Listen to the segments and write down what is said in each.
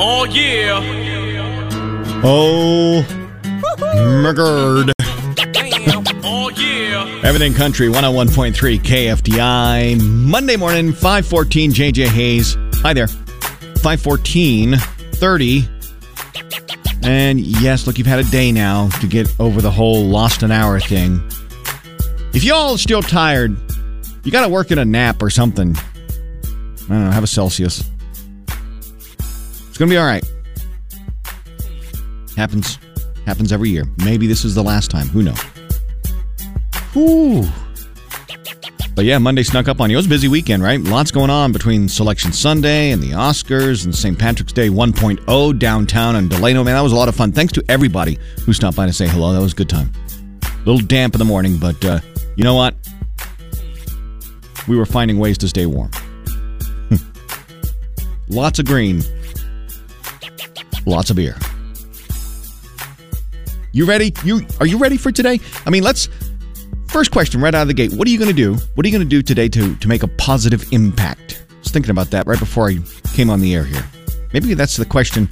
Oh yeah. Oh, McGird. Oh yeah. Everything Country 101.3 KFDI. Monday morning, 514 JJ Hayes. Hi there. 514 30. And yes, look, you've had a day now to get over the whole lost an hour thing. If y'all are still tired, you got to work in a nap or something. I don't know, have a Celsius. It's going to be all right. Happens happens every year. Maybe this is the last time. Who knows? Whew. But yeah, Monday snuck up on you. It was a busy weekend, right? Lots going on between Selection Sunday and the Oscars and St. Patrick's Day 1.0 downtown and Delano. Man, that was a lot of fun. Thanks to everybody who stopped by to say hello. That was a good time. A little damp in the morning, but uh, you know what? We were finding ways to stay warm. Lots of green. Lots of beer. You ready? You are you ready for today? I mean, let's first question right out of the gate. What are you going to do? What are you going to do today to to make a positive impact? I was thinking about that right before I came on the air here. Maybe that's the question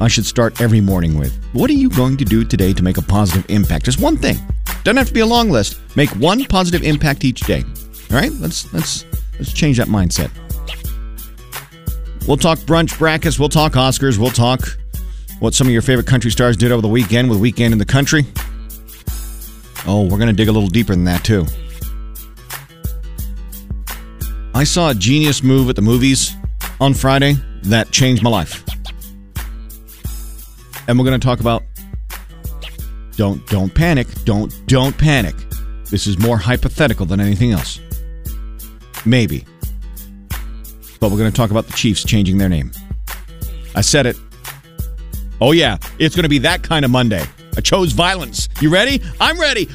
I should start every morning with. What are you going to do today to make a positive impact? Just one thing. Doesn't have to be a long list. Make one positive impact each day. All right? Let's let's let's change that mindset. We'll talk brunch brackets, we'll talk Oscars, we'll talk what some of your favorite country stars did over the weekend with Weekend in the Country. Oh, we're going to dig a little deeper than that, too. I saw a genius move at the movies on Friday that changed my life. And we're going to talk about don't don't panic. Don't don't panic. This is more hypothetical than anything else. Maybe. But we're going to talk about the Chiefs changing their name. I said it. Oh, yeah. It's going to be that kind of Monday. I chose violence. You ready? I'm ready.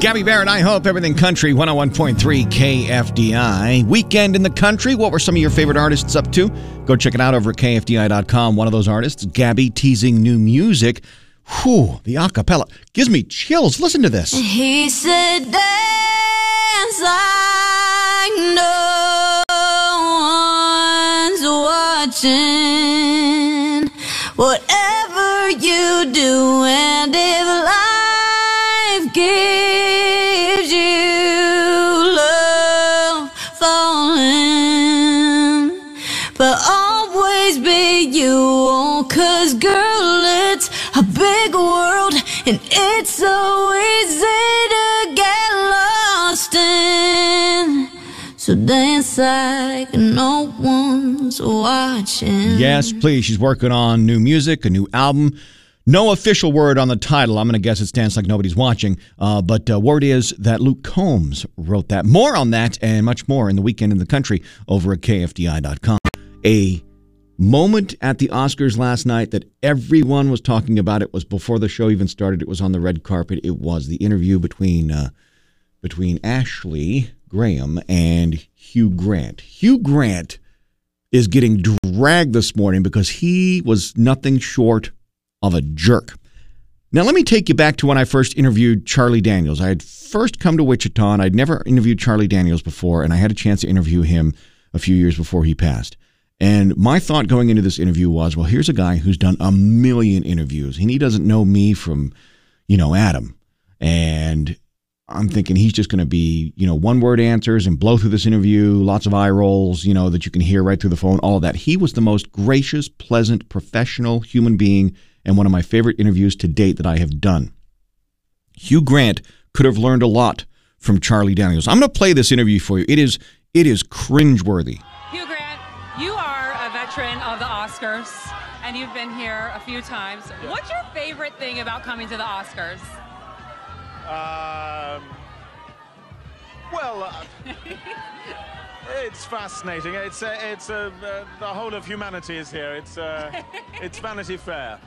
Gabby Barrett, I hope everything country 101.3 KFDI. Weekend in the country. What were some of your favorite artists up to? Go check it out over at KFDI.com. One of those artists, Gabby, teasing new music. Whew, the acapella gives me chills. Listen to this. He said, dance like no one's watching. Whatever you do, and if life gives you love falling, but always be you, oh, cause girl, it's a big world, and it's so easy to get lost in. So dance like no one's watching. Yes, please. She's working on new music, a new album. No official word on the title. I'm going to guess it's Dance Like Nobody's Watching. Uh, but uh, word is that Luke Combs wrote that. More on that and much more in the weekend in the country over at KFDI.com. A moment at the Oscars last night that everyone was talking about. It was before the show even started. It was on the red carpet. It was the interview between uh, between Ashley Graham and Hugh Grant. Hugh Grant is getting dragged this morning because he was nothing short of a jerk. Now, let me take you back to when I first interviewed Charlie Daniels. I had first come to Wichita and I'd never interviewed Charlie Daniels before, and I had a chance to interview him a few years before he passed. And my thought going into this interview was, well, here's a guy who's done a million interviews, and he doesn't know me from, you know, Adam. And I'm thinking he's just going to be, you know, one word answers and blow through this interview, lots of eye rolls, you know, that you can hear right through the phone, all of that. He was the most gracious, pleasant, professional human being and one of my favorite interviews to date that I have done. Hugh Grant could have learned a lot from Charlie Daniels. I'm going to play this interview for you. It is it is cringeworthy. Hugh Grant, you are a veteran of the Oscars, and you've been here a few times. What's your favorite thing about coming to the Oscars? Um, well, uh, it's fascinating. It's uh, it's uh, uh, the whole of humanity is here. It's uh, it's Vanity Fair.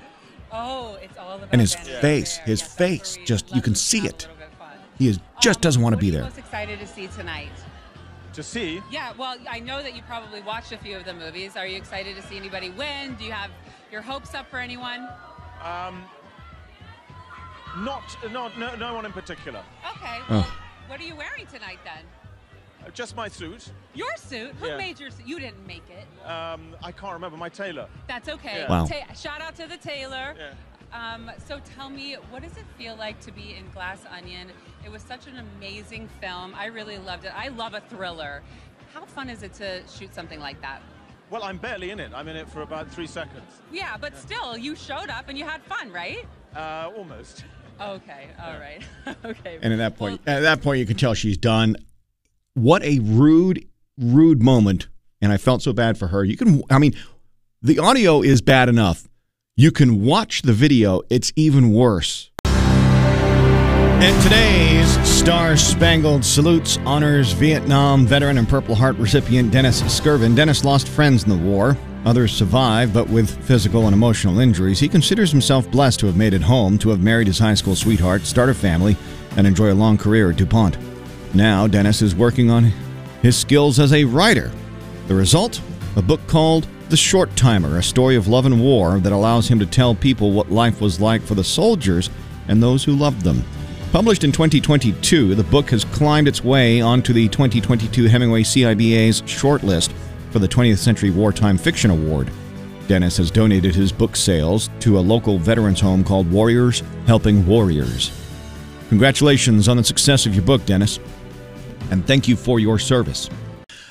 Oh, it's all about And his Vanity face, Fair. his Yes, face, just you can see it. little bit of fun. He is just doesn't want to be are you there. most excited to see tonight? To see, Yeah, well, I know that you probably watched a few of the movies. Are you excited to see anybody win? Do you have your hopes up for anyone? um, not not no, no one in particular. Okay. Oh. Well, what are you wearing tonight then? Just my suit. Your suit? Who Yeah. made your suit? You didn't make it. Um, I can't remember my tailor. That's okay. Yeah. Wow. Ta- shout out to the tailor. Yeah. Um, so tell me, what does it feel like to be in Glass Onion? It was such an amazing film. I really loved it. I love a thriller. How fun is it to shoot something like that? Well, I'm barely in it. I'm in it for about three seconds. Yeah, but still, you showed up and you had fun, right? Uh, almost. Okay, all right. okay. And at that point, Well, at that point, you can tell she's done. What a rude, rude moment. And I felt so bad for her. You can, I mean, the audio is bad enough. You can watch the video, it's even worse. And today's Star Spangled Salutes honors Vietnam veteran and Purple Heart recipient Dennis Skirvin. Dennis lost friends in the war. Others survived, but with physical and emotional injuries. He considers himself blessed to have made it home, to have married his high school sweetheart, start a family, and enjoy a long career at DuPont. Now, Dennis is working on his skills as a writer. The result? A book called The Short Timer, a story of love and war that allows him to tell people what life was like for the soldiers and those who loved them. Published in 2022, the book has climbed its way onto the 2022 Hemingway CIBA's shortlist for the 20th Century Wartime Fiction Award. Dennis has donated his book sales to a local veterans home called Warriors Helping Warriors. Congratulations on the success of your book, Dennis, and thank you for your service.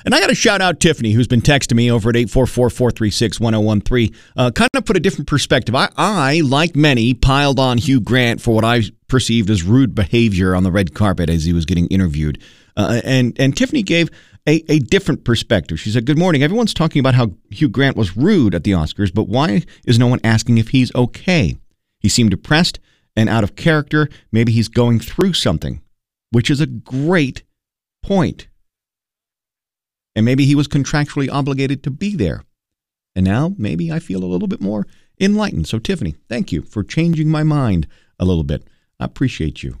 And I got to shout out Tiffany, who's been texting me over at 844 436 1013. Uh, Kind of put a different perspective. I, I, like many, piled on Hugh Grant for what I perceived as rude behavior on the red carpet as he was getting interviewed. Uh, and, and Tiffany gave a, a different perspective. She said, Good morning. Everyone's talking about how Hugh Grant was rude at the Oscars, but why is no one asking if he's okay? He seemed depressed and out of character. Maybe he's going through something, which is a great point. And maybe he was contractually obligated to be there. And now maybe I feel a little bit more enlightened. So, Tiffany, thank you for changing my mind a little bit. I appreciate you.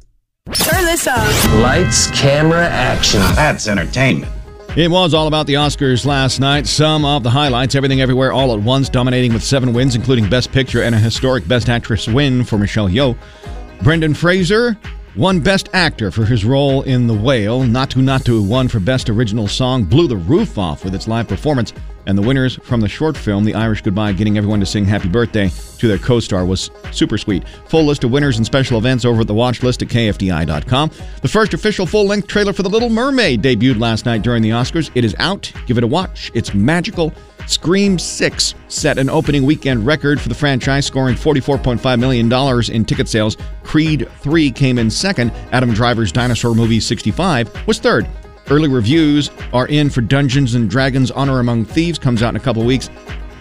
Turn this up. Lights, camera, action. That's entertainment. It was all about the Oscars last night. Some of the highlights, everything everywhere all at once, dominating with seven wins, including Best Picture and a historic Best Actress win for Michelle Yeoh. Brendan Fraser won Best Actor for his role in The Whale. Naatu Naatu won for Best Original Song, blew the roof off with its live performance. And the winners from the short film, The Irish Goodbye, getting everyone to sing Happy Birthday to their co star was super sweet. Full list of winners and special events over at the watch list at KFDI.com. The first official full length trailer for The Little Mermaid debuted last night during the Oscars. It is out. Give it a watch. It's magical. Scream 6 set an opening weekend record for the franchise, scoring $44.5 million in ticket sales. Creed 3 came in second. Adam Driver's Dinosaur Movie 65 was third. Early reviews are in for Dungeons and Dragons Honor Among Thieves, comes out in a couple weeks,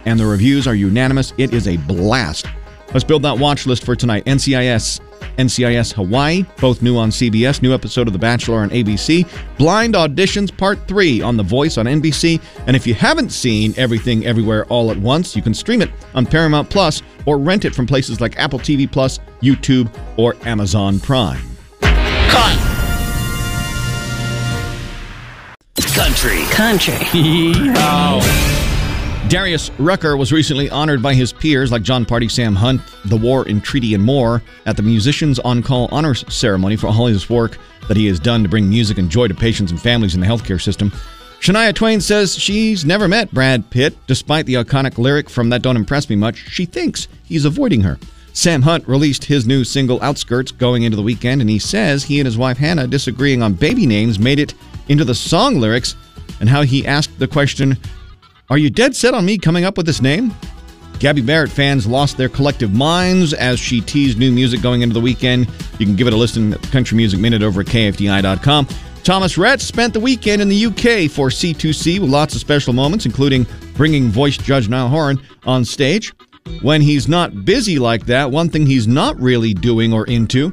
and the reviews are unanimous. It is a blast. Let's build that watch list for tonight. NCIS, NCIS Hawaii, both new on CBS, new episode of The Bachelor on ABC, Blind Auditions Part 3 on The Voice on NBC, and if you haven't seen Everything Everywhere All at Once, you can stream it on Paramount Plus or rent it from places like Apple TV Plus, YouTube, or Amazon Prime. Cut. Country. Country. Darius Rucker was recently honored by his peers like Jon Pardi, Sam Hunt, The War and Treaty, and more at the Musicians on Call Honors Ceremony for all his work that he has done to bring music and joy to patients and families in the healthcare system. Shania Twain says she's never met Brad Pitt. Despite the iconic lyric from That Don't Impress Me Much, she thinks he's avoiding her. Sam Hunt released his new single Outskirts going into the weekend, and he says he and his wife Hannah disagreeing on baby names made it into the song lyrics and how he asked the question, Are you dead set on me coming up with this name? Gabby Barrett fans lost their collective minds as she teased new music going into the weekend. You can give it a listen at the Country Music Minute over at KFDI.com. Thomas Rhett spent the weekend in the UK for C2C with lots of special moments, including bringing voice judge Niall Horan on stage. When he's not busy like that, one thing he's not really doing or into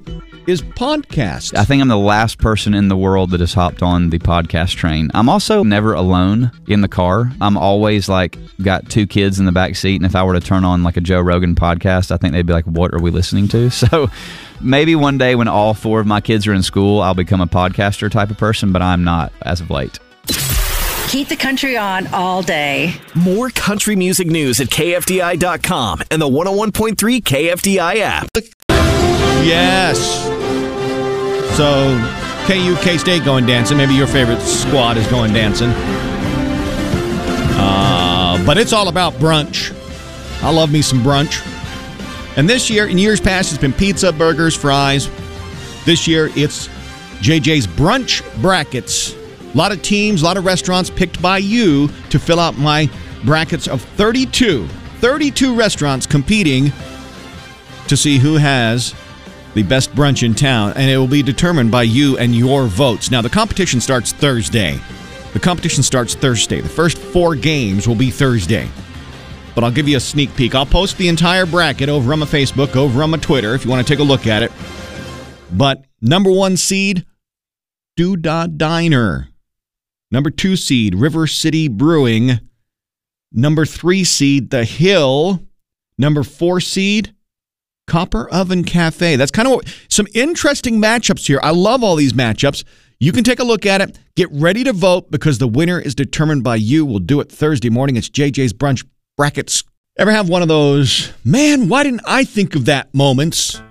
is podcasts. I think I'm the last person in the world that has hopped on the podcast train. I'm also never alone in the car. I'm always like got two kids in the back seat, and if I were to turn on like a Joe Rogan podcast, I think they'd be like, "What are we listening to?" So maybe one day when all four of my kids are in school, I'll become a podcaster type of person, but I'm not as of late. Keep the country on all day. More country music news at KFDI.com and the 101.3 KFDI app. Yes. So KU K State going dancing. Maybe your favorite squad is going dancing. Uh, but it's all about brunch. I love me some brunch. And this year, in years past, it's been pizza, burgers, fries. This year, it's JJ's brunch brackets. A lot of teams, a lot of restaurants picked by you to fill out my brackets of 32. 32 restaurants competing to see who has the best brunch in town, and it will be determined by you and your votes. Now, the competition starts Thursday. The competition starts Thursday. The first four games will be Thursday. But I'll give you a sneak peek. I'll post the entire bracket over on my Facebook, over on my Twitter, if you want to take a look at it. But number one seed, Doodah Diner. Number two seed, River City Brewing. Number three seed, The Hill. Number four seed, Copper Oven Cafe. That's kind of what, some interesting matchups here. I love all these matchups. You can take a look at it. Get ready to vote because the winner is determined by you. We'll do it Thursday morning. It's JJ's Brunch Brackets. Ever have one of those, man, why didn't I think of that moments?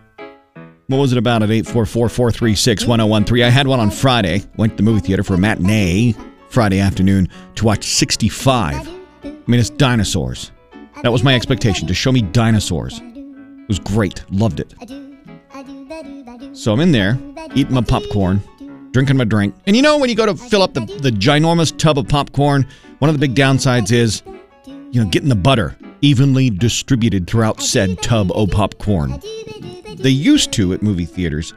What was it about at 844 436 1013? I had one on Friday. Went to the movie theater for a matinee Friday afternoon to watch 65. I mean, it's dinosaurs. That was my expectation to show me dinosaurs. It was great. Loved it. So I'm in there, eating my popcorn, drinking my drink. And you know, when you go to fill up the, the ginormous tub of popcorn, one of the big downsides is, you know, getting the butter evenly distributed throughout said tub of popcorn. They used to at movie theaters.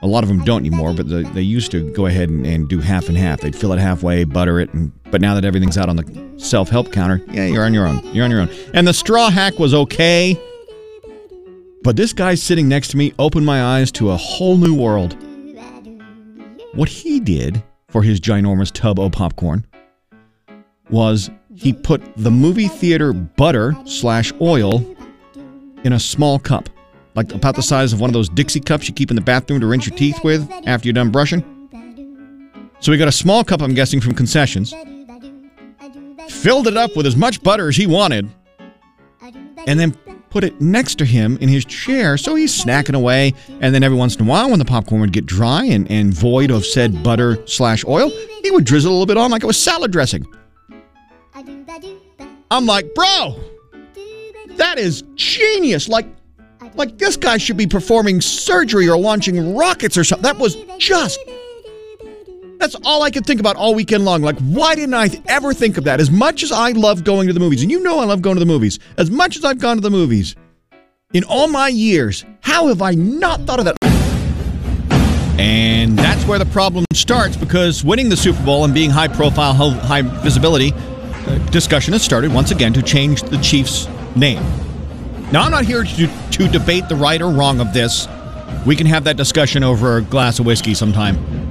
A lot of them don't anymore, but the, they used to go ahead and, and do half and half. They'd fill it halfway, butter it, and but now that everything's out on the self-help counter, yeah, you're on your own. You're on your own. And the straw hack was okay. But this guy sitting next to me opened my eyes to a whole new world. What he did for his ginormous tub of popcorn was he put the movie theater butter slash oil in a small cup, like about the size of one of those Dixie cups you keep in the bathroom to rinse your teeth with after you're done brushing. So he got a small cup, I'm guessing, from concessions, filled it up with as much butter as he wanted, and then put it next to him in his chair so he's snacking away. And then every once in a while, when the popcorn would get dry and, and void of said butter slash oil, he would drizzle a little bit on like it was salad dressing. I'm like, bro, that is genius. Like, like this guy should be performing surgery or launching rockets or something. That was just. That's all I could think about all weekend long. Like, why didn't I ever think of that? As much as I love going to the movies, and you know I love going to the movies, as much as I've gone to the movies, in all my years, how have I not thought of that? And that's where the problem starts because winning the Super Bowl and being high profile, high visibility, uh, discussion has started once again to change the Chiefs' name. Now, I'm not here to, to debate the right or wrong of this. We can have that discussion over a glass of whiskey sometime.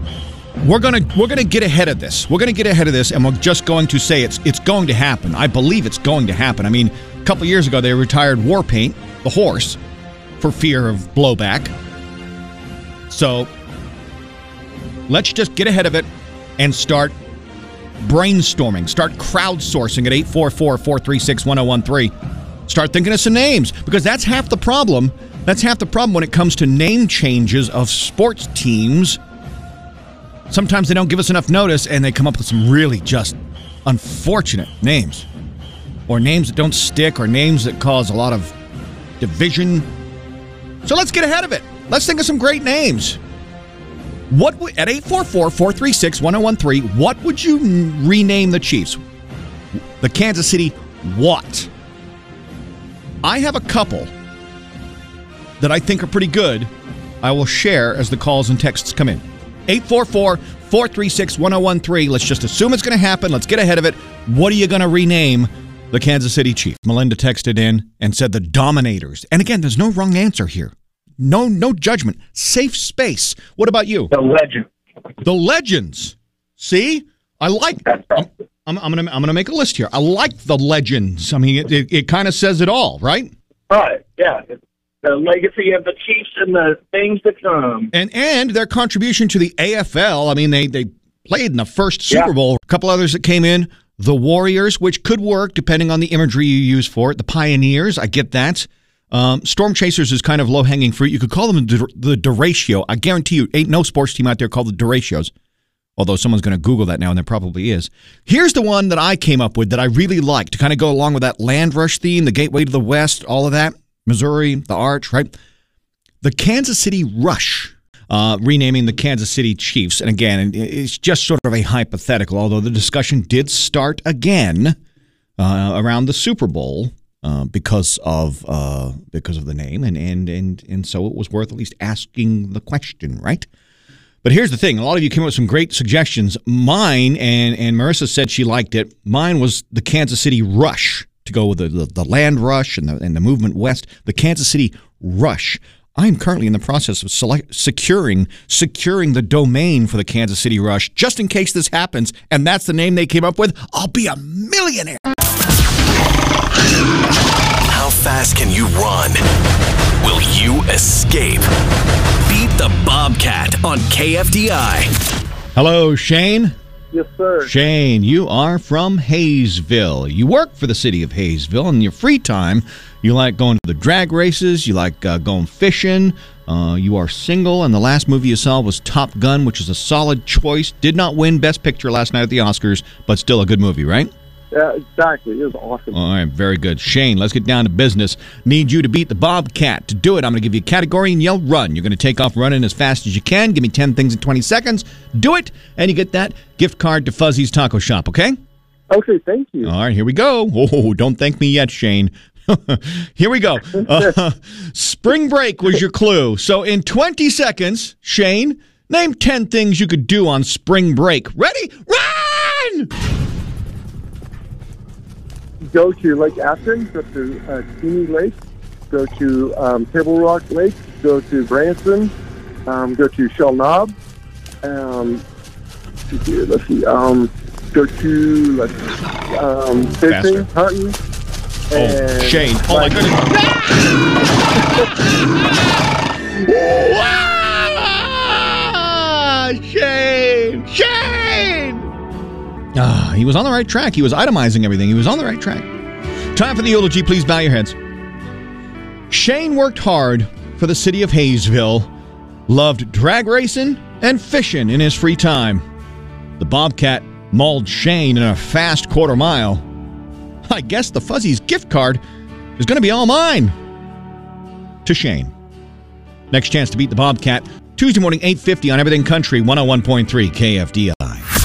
We're gonna we're gonna get ahead of this. We're gonna get ahead of this, and we're just going to say it's it's going to happen. I believe it's going to happen. I mean, a couple years ago they retired Warpaint, the horse, for fear of blowback. So let's just get ahead of it and start brainstorming. Start crowdsourcing at 844 436 1013. Start thinking of some names because that's half the problem. That's half the problem when it comes to name changes of sports teams. Sometimes they don't give us enough notice and they come up with some really just unfortunate names. Or names that don't stick or names that cause a lot of division. So let's get ahead of it. Let's think of some great names. What would, at 844-436-1013, what would you n- rename the Chiefs? The Kansas City what? I have a couple that I think are pretty good. I will share as the calls and texts come in. 844-436-1013. Let's just assume it's going to happen. Let's get ahead of it. What are you going to rename the Kansas City Chief? Melinda texted in and said the Dominators. And again, there's no wrong answer here. No, no judgment. Safe space. What about you? The legend. The legends. See, I like. I'm, I'm, I'm gonna I'm gonna make a list here. I like the legends. I mean, it it, it kind of says it all, right? Right. Yeah. It's the legacy of the Chiefs and the things to come. And and their contribution to the AFL. I mean, they they played in the first Super Yeah. Bowl. A couple others that came in. The Warriors, which could work depending on the imagery you use for it. The Pioneers, I get that. Um, Storm Chasers is kind of low hanging fruit. You could call them the, the derecho. I guarantee you, ain't no sports team out there called the derechos. Although someone's going to Google that now, and there probably is. Here's the one that I came up with that I really like to kind of go along with that land rush theme, the gateway to the west, all of that. Missouri, the arch, right? The Kansas City Rush. Uh, renaming the Kansas City Chiefs. And again, it's just sort of a hypothetical, although the discussion did start again uh, around the Super Bowl uh, because of uh, because of the name, and, and and and so it was worth at least asking the question, right? But here's the thing: a lot of you came up with some great suggestions. Mine and and Marissa said she liked it. Mine was the Kansas City Rush to go with the the, the land rush and the and the movement west. The Kansas City Rush. I am currently in the process of select, securing securing the domain for the Kansas City Rush, just in case this happens, and that's the name they came up with. I'll be a millionaire. How fast can you run? Will you escape? Beat the Bobcat on KFDI. Hello, Shane. Yes, sir. Shane, you are from Haysville. You work for the city of Haysville. In your free time, you like going to the drag races, you like uh, going fishing. Uh, you are single, and the last movie you saw was Top Gun, which is a solid choice. Did not win Best Picture last night at the Oscars, but still a good movie, right? Yeah, exactly. It was awesome. All right, very good. Shane, let's get down to business. Need you to beat the Bobcat. To do it, I'm going to give you a category and yell run. You're going to take off running as fast as you can. Give me 10 things in 20 seconds. Do it, and you get that gift card to Fuzzy's Taco Shop, okay? Okay, thank you. All right, here we go. Oh, don't thank me yet, Shane. here we go. Uh, spring break was your clue. So in 20 seconds, Shane, name 10 things you could do on spring break. Ready? Run! Go to Lake Afton, go to uh, Cheney Lake, go to um, Table Rock Lake, go to Branson, um, go to Shell Knob, um, let's see, let's see, um, go to let's, see, um, fishing, Faster. hunting. Oh, and Shane. Oh, my goodness. Ah, Shane! Shane! Ah, he was on the right track. He was itemizing everything. He was on the right track. Time for the eulogy. Please bow your heads. Shane worked hard for the city of Haysville, loved drag racing and fishing in his free time. The Bobcat mauled Shane in a fast quarter mile. I guess the Fuzzy's gift card is going to be all mine. To Shane. Next chance to beat the Bobcat Tuesday morning 8:50 on Everything Country 101.3 KFDI.